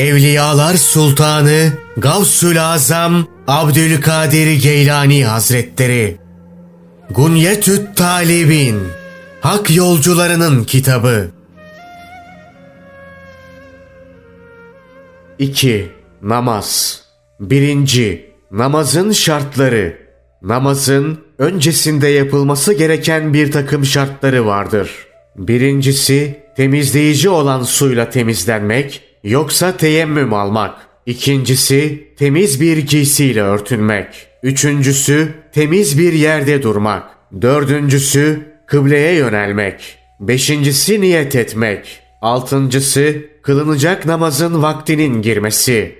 Evliyalar Sultanı Gavsül Azam Abdülkadir Geylani Hazretleri Gunyetüt Talibin Hak Yolcularının Kitabı 2. Namaz 1. Namazın şartları Namazın öncesinde yapılması gereken bir takım şartları vardır. Birincisi temizleyici olan suyla temizlenmek yoksa teyemmüm almak. İkincisi temiz bir giysiyle örtünmek. Üçüncüsü temiz bir yerde durmak. Dördüncüsü kıbleye yönelmek. Beşincisi niyet etmek. Altıncısı kılınacak namazın vaktinin girmesi.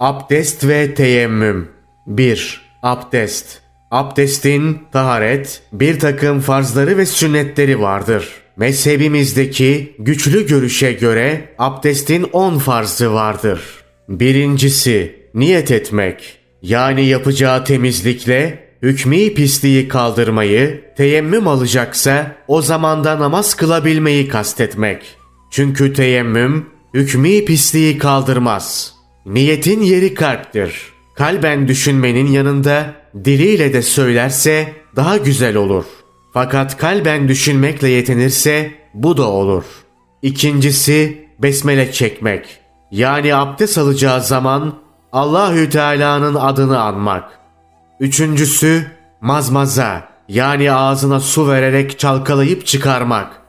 Abdest ve teyemmüm. 1. Abdest. Abdestin, taharet, bir takım farzları ve sünnetleri vardır. Mezhebimizdeki güçlü görüşe göre abdestin 10 farzı vardır. Birincisi, niyet etmek. Yani yapacağı temizlikle hükmü pisliği kaldırmayı, teyemmüm alacaksa o zamanda namaz kılabilmeyi kastetmek. Çünkü teyemmüm hükmü pisliği kaldırmaz. Niyetin yeri kalptir. Kalben düşünmenin yanında diliyle de söylerse daha güzel olur. Fakat kalben düşünmekle yetinirse bu da olur. İkincisi besmele çekmek. Yani abdest alacağı zaman Allahü Teala'nın adını anmak. Üçüncüsü mazmaza yani ağzına su vererek çalkalayıp çıkarmak.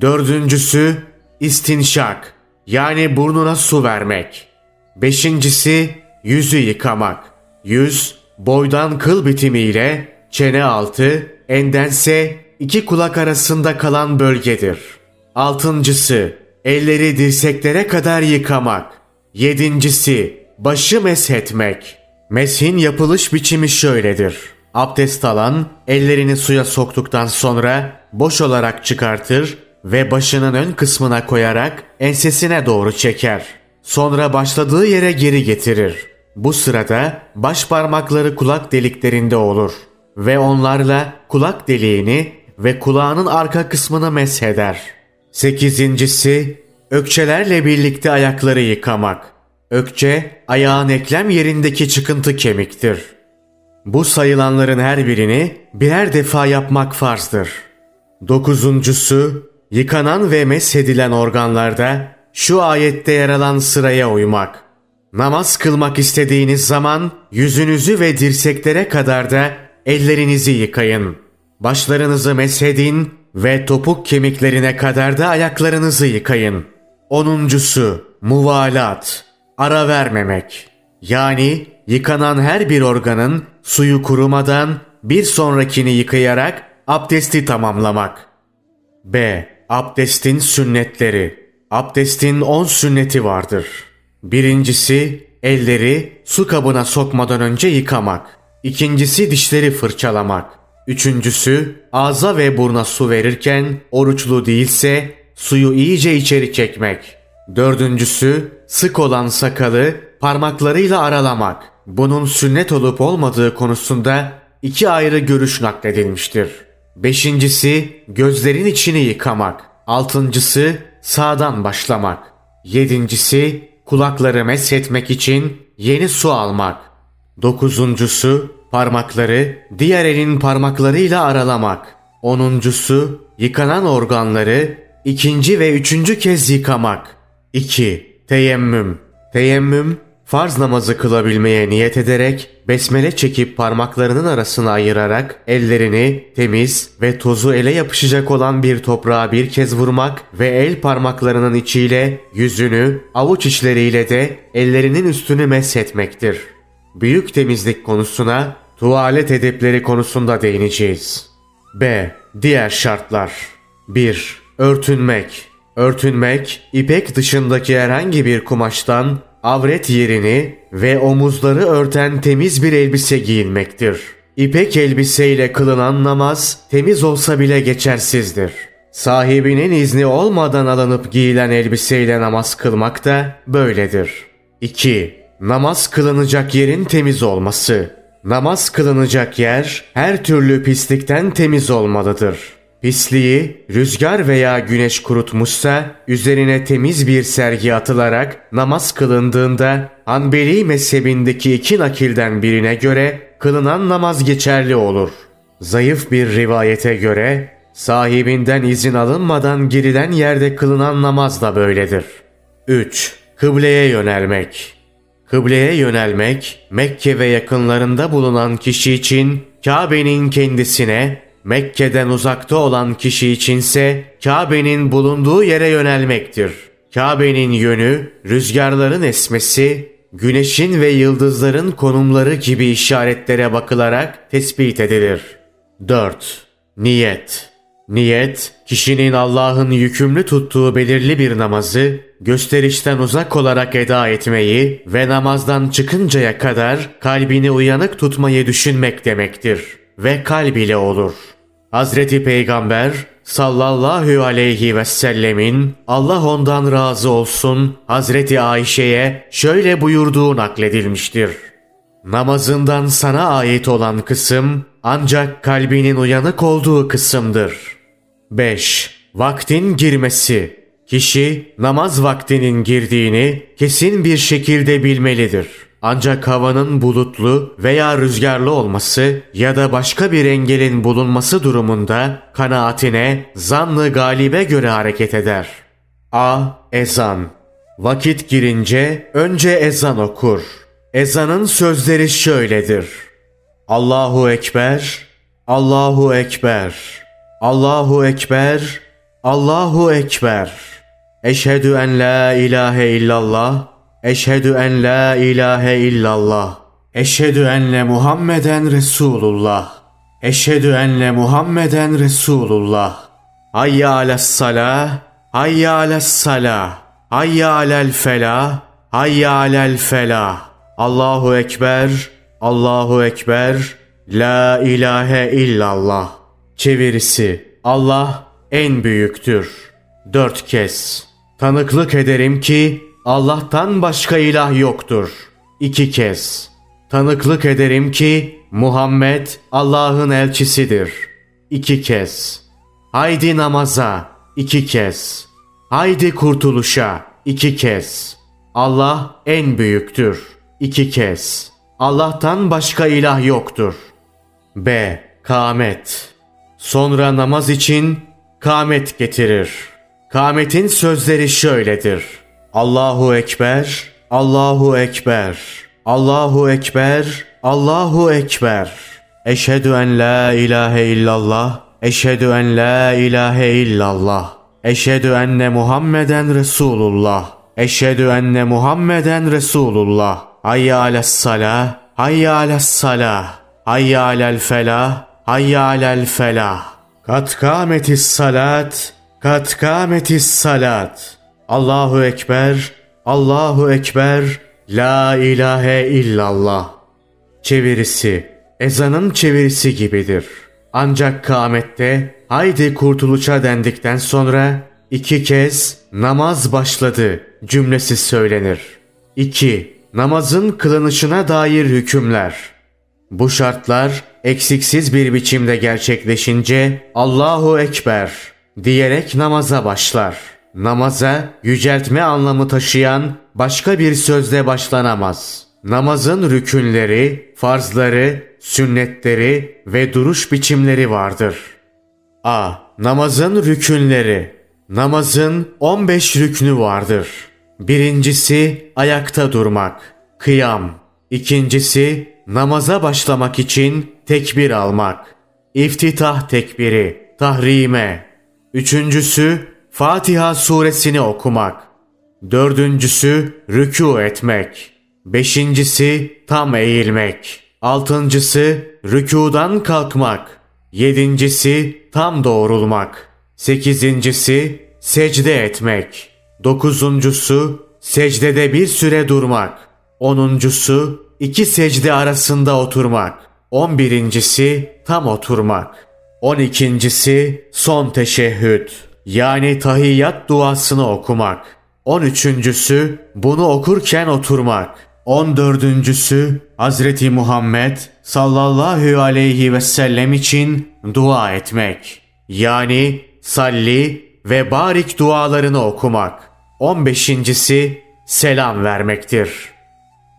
Dördüncüsü istinşak yani burnuna su vermek. Beşincisi yüzü yıkamak. Yüz boydan kıl bitimiyle çene altı, endense iki kulak arasında kalan bölgedir. Altıncısı elleri dirseklere kadar yıkamak. Yedincisi başı meshetmek. Meshin yapılış biçimi şöyledir. Abdest alan ellerini suya soktuktan sonra boş olarak çıkartır ve başının ön kısmına koyarak ensesine doğru çeker. Sonra başladığı yere geri getirir. Bu sırada baş parmakları kulak deliklerinde olur ve onlarla kulak deliğini ve kulağının arka kısmını mesheder. Sekizincisi, ökçelerle birlikte ayakları yıkamak. Ökçe, ayağın eklem yerindeki çıkıntı kemiktir. Bu sayılanların her birini birer defa yapmak farzdır. Dokuzuncusu, yıkanan ve meshedilen organlarda şu ayette yer alan sıraya uymak. Namaz kılmak istediğiniz zaman yüzünüzü ve dirseklere kadar da ellerinizi yıkayın. Başlarınızı meshedin ve topuk kemiklerine kadar da ayaklarınızı yıkayın. Onuncusu muvalat, ara vermemek. Yani yıkanan her bir organın suyu kurumadan bir sonrakini yıkayarak abdesti tamamlamak. B. Abdestin sünnetleri. Abdestin on sünneti vardır. Birincisi elleri su kabına sokmadan önce yıkamak. İkincisi dişleri fırçalamak. Üçüncüsü ağza ve burna su verirken oruçlu değilse suyu iyice içeri çekmek. Dördüncüsü sık olan sakalı parmaklarıyla aralamak. Bunun sünnet olup olmadığı konusunda iki ayrı görüş nakledilmiştir. Beşincisi gözlerin içini yıkamak. Altıncısı sağdan başlamak. Yedincisi kulakları meshetmek için yeni su almak. Dokuzuncusu parmakları diğer elin parmaklarıyla aralamak. Onuncusu yıkanan organları ikinci ve üçüncü kez yıkamak. 2. Teyemmüm. Teyemmüm farz namazı kılabilmeye niyet ederek besmele çekip parmaklarının arasına ayırarak ellerini temiz ve tozu ele yapışacak olan bir toprağa bir kez vurmak ve el parmaklarının içiyle yüzünü avuç içleriyle de ellerinin üstünü meshetmektir. Büyük temizlik konusuna tuvalet edepleri konusunda değineceğiz. B. Diğer şartlar 1. Örtünmek Örtünmek, ipek dışındaki herhangi bir kumaştan avret yerini ve omuzları örten temiz bir elbise giyinmektir. İpek elbiseyle kılınan namaz temiz olsa bile geçersizdir. Sahibinin izni olmadan alınıp giyilen elbiseyle namaz kılmak da böyledir. 2. Namaz kılınacak yerin temiz olması. Namaz kılınacak yer her türlü pislikten temiz olmalıdır. Pisliği rüzgar veya güneş kurutmuşsa üzerine temiz bir sergi atılarak namaz kılındığında Hanbeli mezhebindeki iki nakilden birine göre kılınan namaz geçerli olur. Zayıf bir rivayete göre sahibinden izin alınmadan girilen yerde kılınan namaz da böyledir. 3. Kıbleye yönelmek Kıbleye yönelmek, Mekke ve yakınlarında bulunan kişi için Kabe'nin kendisine, Mekke'den uzakta olan kişi içinse Kabe'nin bulunduğu yere yönelmektir. Kabe'nin yönü, rüzgarların esmesi, güneşin ve yıldızların konumları gibi işaretlere bakılarak tespit edilir. 4. Niyet Niyet, kişinin Allah'ın yükümlü tuttuğu belirli bir namazı gösterişten uzak olarak eda etmeyi ve namazdan çıkıncaya kadar kalbini uyanık tutmayı düşünmek demektir ve kalb ile olur. Hazreti Peygamber sallallahu aleyhi ve sellemin Allah ondan razı olsun Hazreti Ayşe'ye şöyle buyurduğu nakledilmiştir. Namazından sana ait olan kısım ancak kalbinin uyanık olduğu kısımdır. 5. Vaktin girmesi Kişi namaz vaktinin girdiğini kesin bir şekilde bilmelidir. Ancak havanın bulutlu veya rüzgarlı olması ya da başka bir engelin bulunması durumunda kanaatine zannı galibe göre hareket eder. A. Ezan Vakit girince önce ezan okur. Ezanın sözleri şöyledir. Allahu Ekber, Allahu Ekber, Allahu Ekber, Allahu Ekber. Eşhedü en la ilahe illallah, eşhedü en la ilahe illallah. Eşhedü enne Muhammeden Resulullah. Eşhedü enne Muhammeden Resulullah. Hayya ales salah, hayya ales salah, hayya alel felah, hayya alel felah. Allahu Ekber, Allahu Ekber, La ilahe illallah. Çevirisi Allah en büyüktür. Dört kez. Tanıklık ederim ki Allah'tan başka ilah yoktur. İki kez. Tanıklık ederim ki Muhammed Allah'ın elçisidir. İki kez. Haydi namaza. iki kez. Haydi kurtuluşa. iki kez. Allah en büyüktür. İki kez. Allah'tan başka ilah yoktur. B. Kamet Sonra namaz için kamet getirir. Kametin sözleri şöyledir. Allahu Ekber, Allahu Ekber, Allahu Ekber, Allahu Ekber. Eşhedü en la ilahe illallah, eşhedü en la ilahe illallah. Eşhedü enne Muhammeden Resulullah. Eşhedü enne Muhammeden Resulullah. Hayya ales salah, hayya ales salah, hayya alel felah, hayya alel felah. Kat kâmetis salat, kat kâmetis salat. Allahu Ekber, Allahu Ekber, La ilahe illallah. Çevirisi, ezanın çevirisi gibidir. Ancak kâmette haydi kurtuluşa dendikten sonra iki kez namaz başladı cümlesi söylenir. 2. Namazın kılınışına dair hükümler. Bu şartlar eksiksiz bir biçimde gerçekleşince Allahu Ekber diyerek namaza başlar. Namaza yüceltme anlamı taşıyan başka bir sözle başlanamaz. Namazın rükünleri, farzları, sünnetleri ve duruş biçimleri vardır. A. Namazın rükünleri Namazın 15 rüknü vardır. Birincisi ayakta durmak, kıyam. İkincisi namaza başlamak için tekbir almak. İftitah tekbiri, tahrime. Üçüncüsü Fatiha suresini okumak. Dördüncüsü rükû etmek. Beşincisi tam eğilmek. Altıncısı rükudan kalkmak. Yedincisi tam doğrulmak. Sekizincisi secde etmek. Dokuzuncusu secdede bir süre durmak. Onuncusu iki secde arasında oturmak. On birincisi tam oturmak. On ikincisi son teşehhüd yani tahiyyat duasını okumak. On üçüncüsü bunu okurken oturmak. On dördüncüsü Hazreti Muhammed sallallahu aleyhi ve sellem için dua etmek. Yani salli ve barik dualarını okumak. 15.si selam vermektir.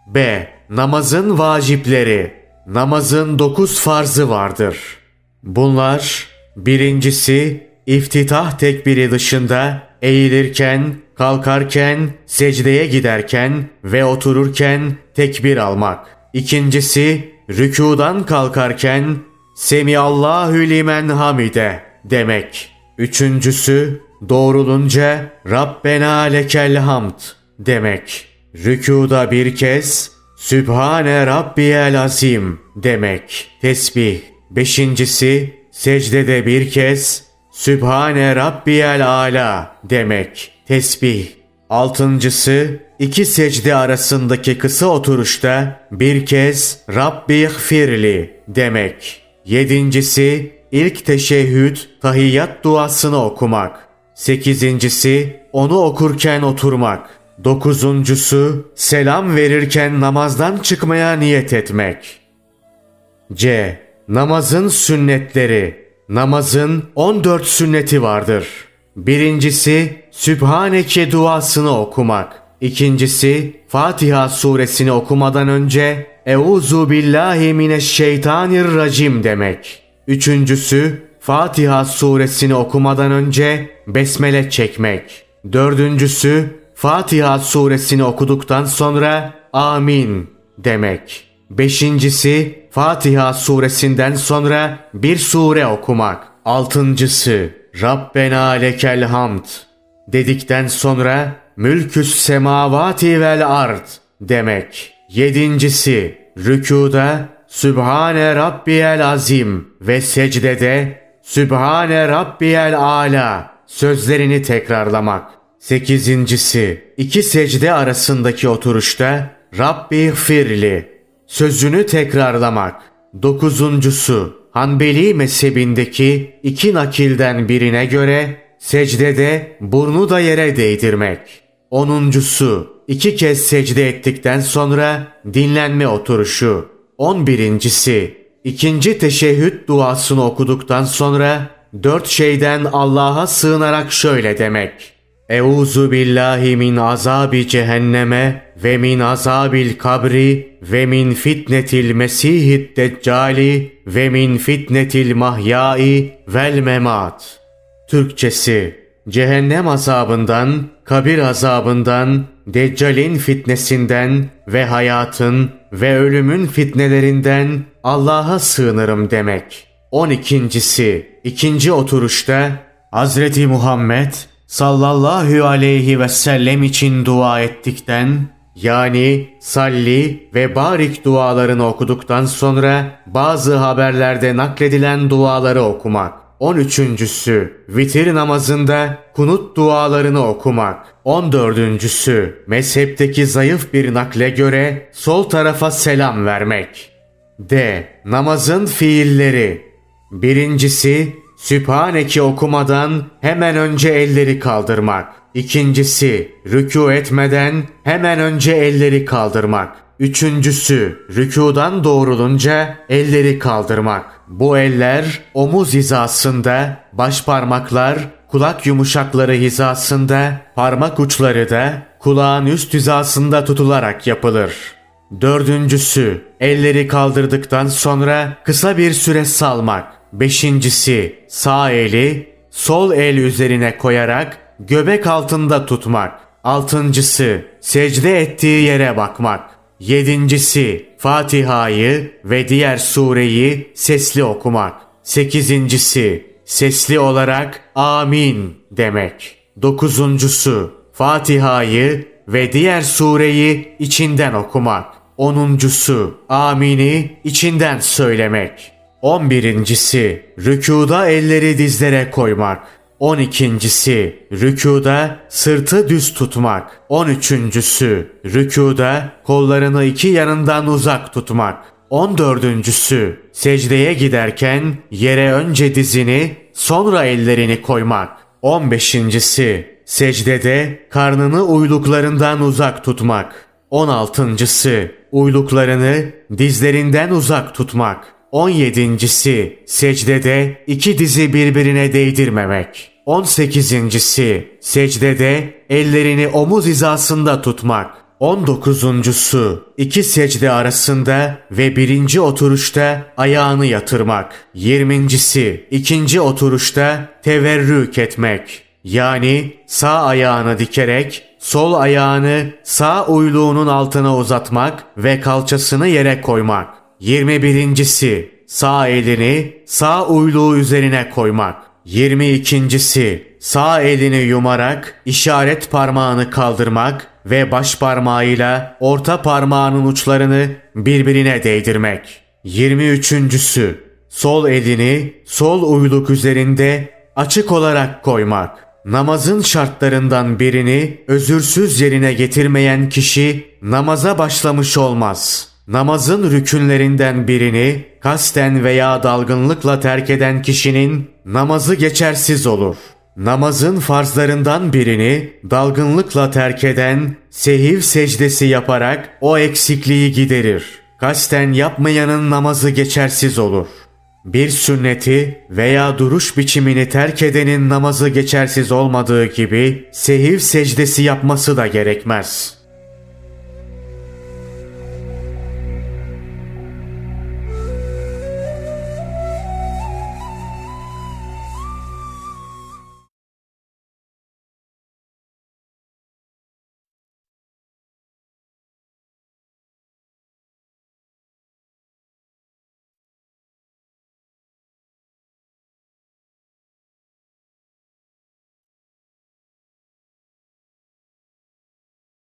B. Namazın vacipleri. Namazın dokuz farzı vardır. Bunlar birincisi iftitah tekbiri dışında eğilirken, kalkarken, secdeye giderken ve otururken tekbir almak. İkincisi rükudan kalkarken Semiyallahu limen hamide demek. Üçüncüsü doğrulunca Rabbena lekel hamd demek. Rükuda bir kez Sübhane Rabbiyel Azim demek. Tesbih. Beşincisi secdede bir kez Sübhane Rabbiyel Ala demek. Tesbih. Altıncısı iki secde arasındaki kısa oturuşta bir kez Rabbi firli demek. Yedincisi ilk teşehhüd tahiyyat duasını okumak. Sekizincisi onu okurken oturmak. Dokuzuncusu selam verirken namazdan çıkmaya niyet etmek. C. Namazın sünnetleri. Namazın 14 sünneti vardır. Birincisi Sübhaneke duasını okumak. İkincisi Fatiha suresini okumadan önce Euzu billahi mineşşeytanirracim demek. Üçüncüsü Fatiha suresini okumadan önce besmele çekmek. Dördüncüsü Fatiha suresini okuduktan sonra amin demek. Beşincisi Fatiha suresinden sonra bir sure okumak. Altıncısı Rabbena lekel hamd dedikten sonra mülküs semavati vel ard demek. Yedincisi rükuda Sübhane Rabbiyel Azim ve secdede Sübhane Rabbiyel Ala sözlerini tekrarlamak. Sekizincisi iki secde arasındaki oturuşta Rabbi firli sözünü tekrarlamak. Dokuzuncusu Hanbeli mezhebindeki iki nakilden birine göre secdede burnu da yere değdirmek. Onuncusu iki kez secde ettikten sonra dinlenme oturuşu. On birincisi ikinci teşehhüd duasını okuduktan sonra dört şeyden Allah'a sığınarak şöyle demek. Euzu billahi min azabi cehenneme ve min azabil kabri ve min fitnetil mesihid deccali ve min fitnetil mahyai vel memat. Türkçesi Cehennem azabından, kabir azabından, Deccal'in fitnesinden ve hayatın ve ölümün fitnelerinden Allah'a sığınırım demek. 12.si ikinci oturuşta Hazreti Muhammed sallallahu aleyhi ve sellem için dua ettikten yani salli ve barik dualarını okuduktan sonra bazı haberlerde nakledilen duaları okumak. 13.sü vitir namazında kunut dualarını okumak. 14.sü mezhepteki zayıf bir nakle göre sol tarafa selam vermek. D. Namazın fiilleri. Birincisi Sübhaneke okumadan hemen önce elleri kaldırmak. İkincisi, rükû etmeden hemen önce elleri kaldırmak. Üçüncüsü, rükudan doğrulunca elleri kaldırmak. Bu eller omuz hizasında, baş parmaklar kulak yumuşakları hizasında, parmak uçları da kulağın üst hizasında tutularak yapılır. Dördüncüsü, elleri kaldırdıktan sonra kısa bir süre salmak. Beşincisi sağ eli sol el üzerine koyarak göbek altında tutmak. Altıncısı secde ettiği yere bakmak. Yedincisi Fatiha'yı ve diğer sureyi sesli okumak. Sekizincisi sesli olarak amin demek. Dokuzuncusu Fatiha'yı ve diğer sureyi içinden okumak. Onuncusu amini içinden söylemek. On birincisi rükuda elleri dizlere koymak. On ikincisi rükuda sırtı düz tutmak. On üçüncüsü rükuda kollarını iki yanından uzak tutmak. On dördüncüsü secdeye giderken yere önce dizini sonra ellerini koymak. On beşincisi secdede karnını uyluklarından uzak tutmak. On altıncısı uyluklarını dizlerinden uzak tutmak. 17.si secdede iki dizi birbirine değdirmemek. 18.si secdede ellerini omuz hizasında tutmak. 19.su iki secde arasında ve birinci oturuşta ayağını yatırmak. 20.si ikinci oturuşta teverrük etmek. Yani sağ ayağını dikerek sol ayağını sağ uyluğunun altına uzatmak ve kalçasını yere koymak. 21.si sağ elini sağ uyluğu üzerine koymak. 22.si sağ elini yumarak işaret parmağını kaldırmak ve baş parmağıyla orta parmağının uçlarını birbirine değdirmek. 23.sü sol elini sol uyluk üzerinde açık olarak koymak. Namazın şartlarından birini özürsüz yerine getirmeyen kişi namaza başlamış olmaz. Namazın rükünlerinden birini kasten veya dalgınlıkla terk eden kişinin namazı geçersiz olur. Namazın farzlarından birini dalgınlıkla terk eden sehiv secdesi yaparak o eksikliği giderir. Kasten yapmayanın namazı geçersiz olur. Bir sünneti veya duruş biçimini terk edenin namazı geçersiz olmadığı gibi sehiv secdesi yapması da gerekmez.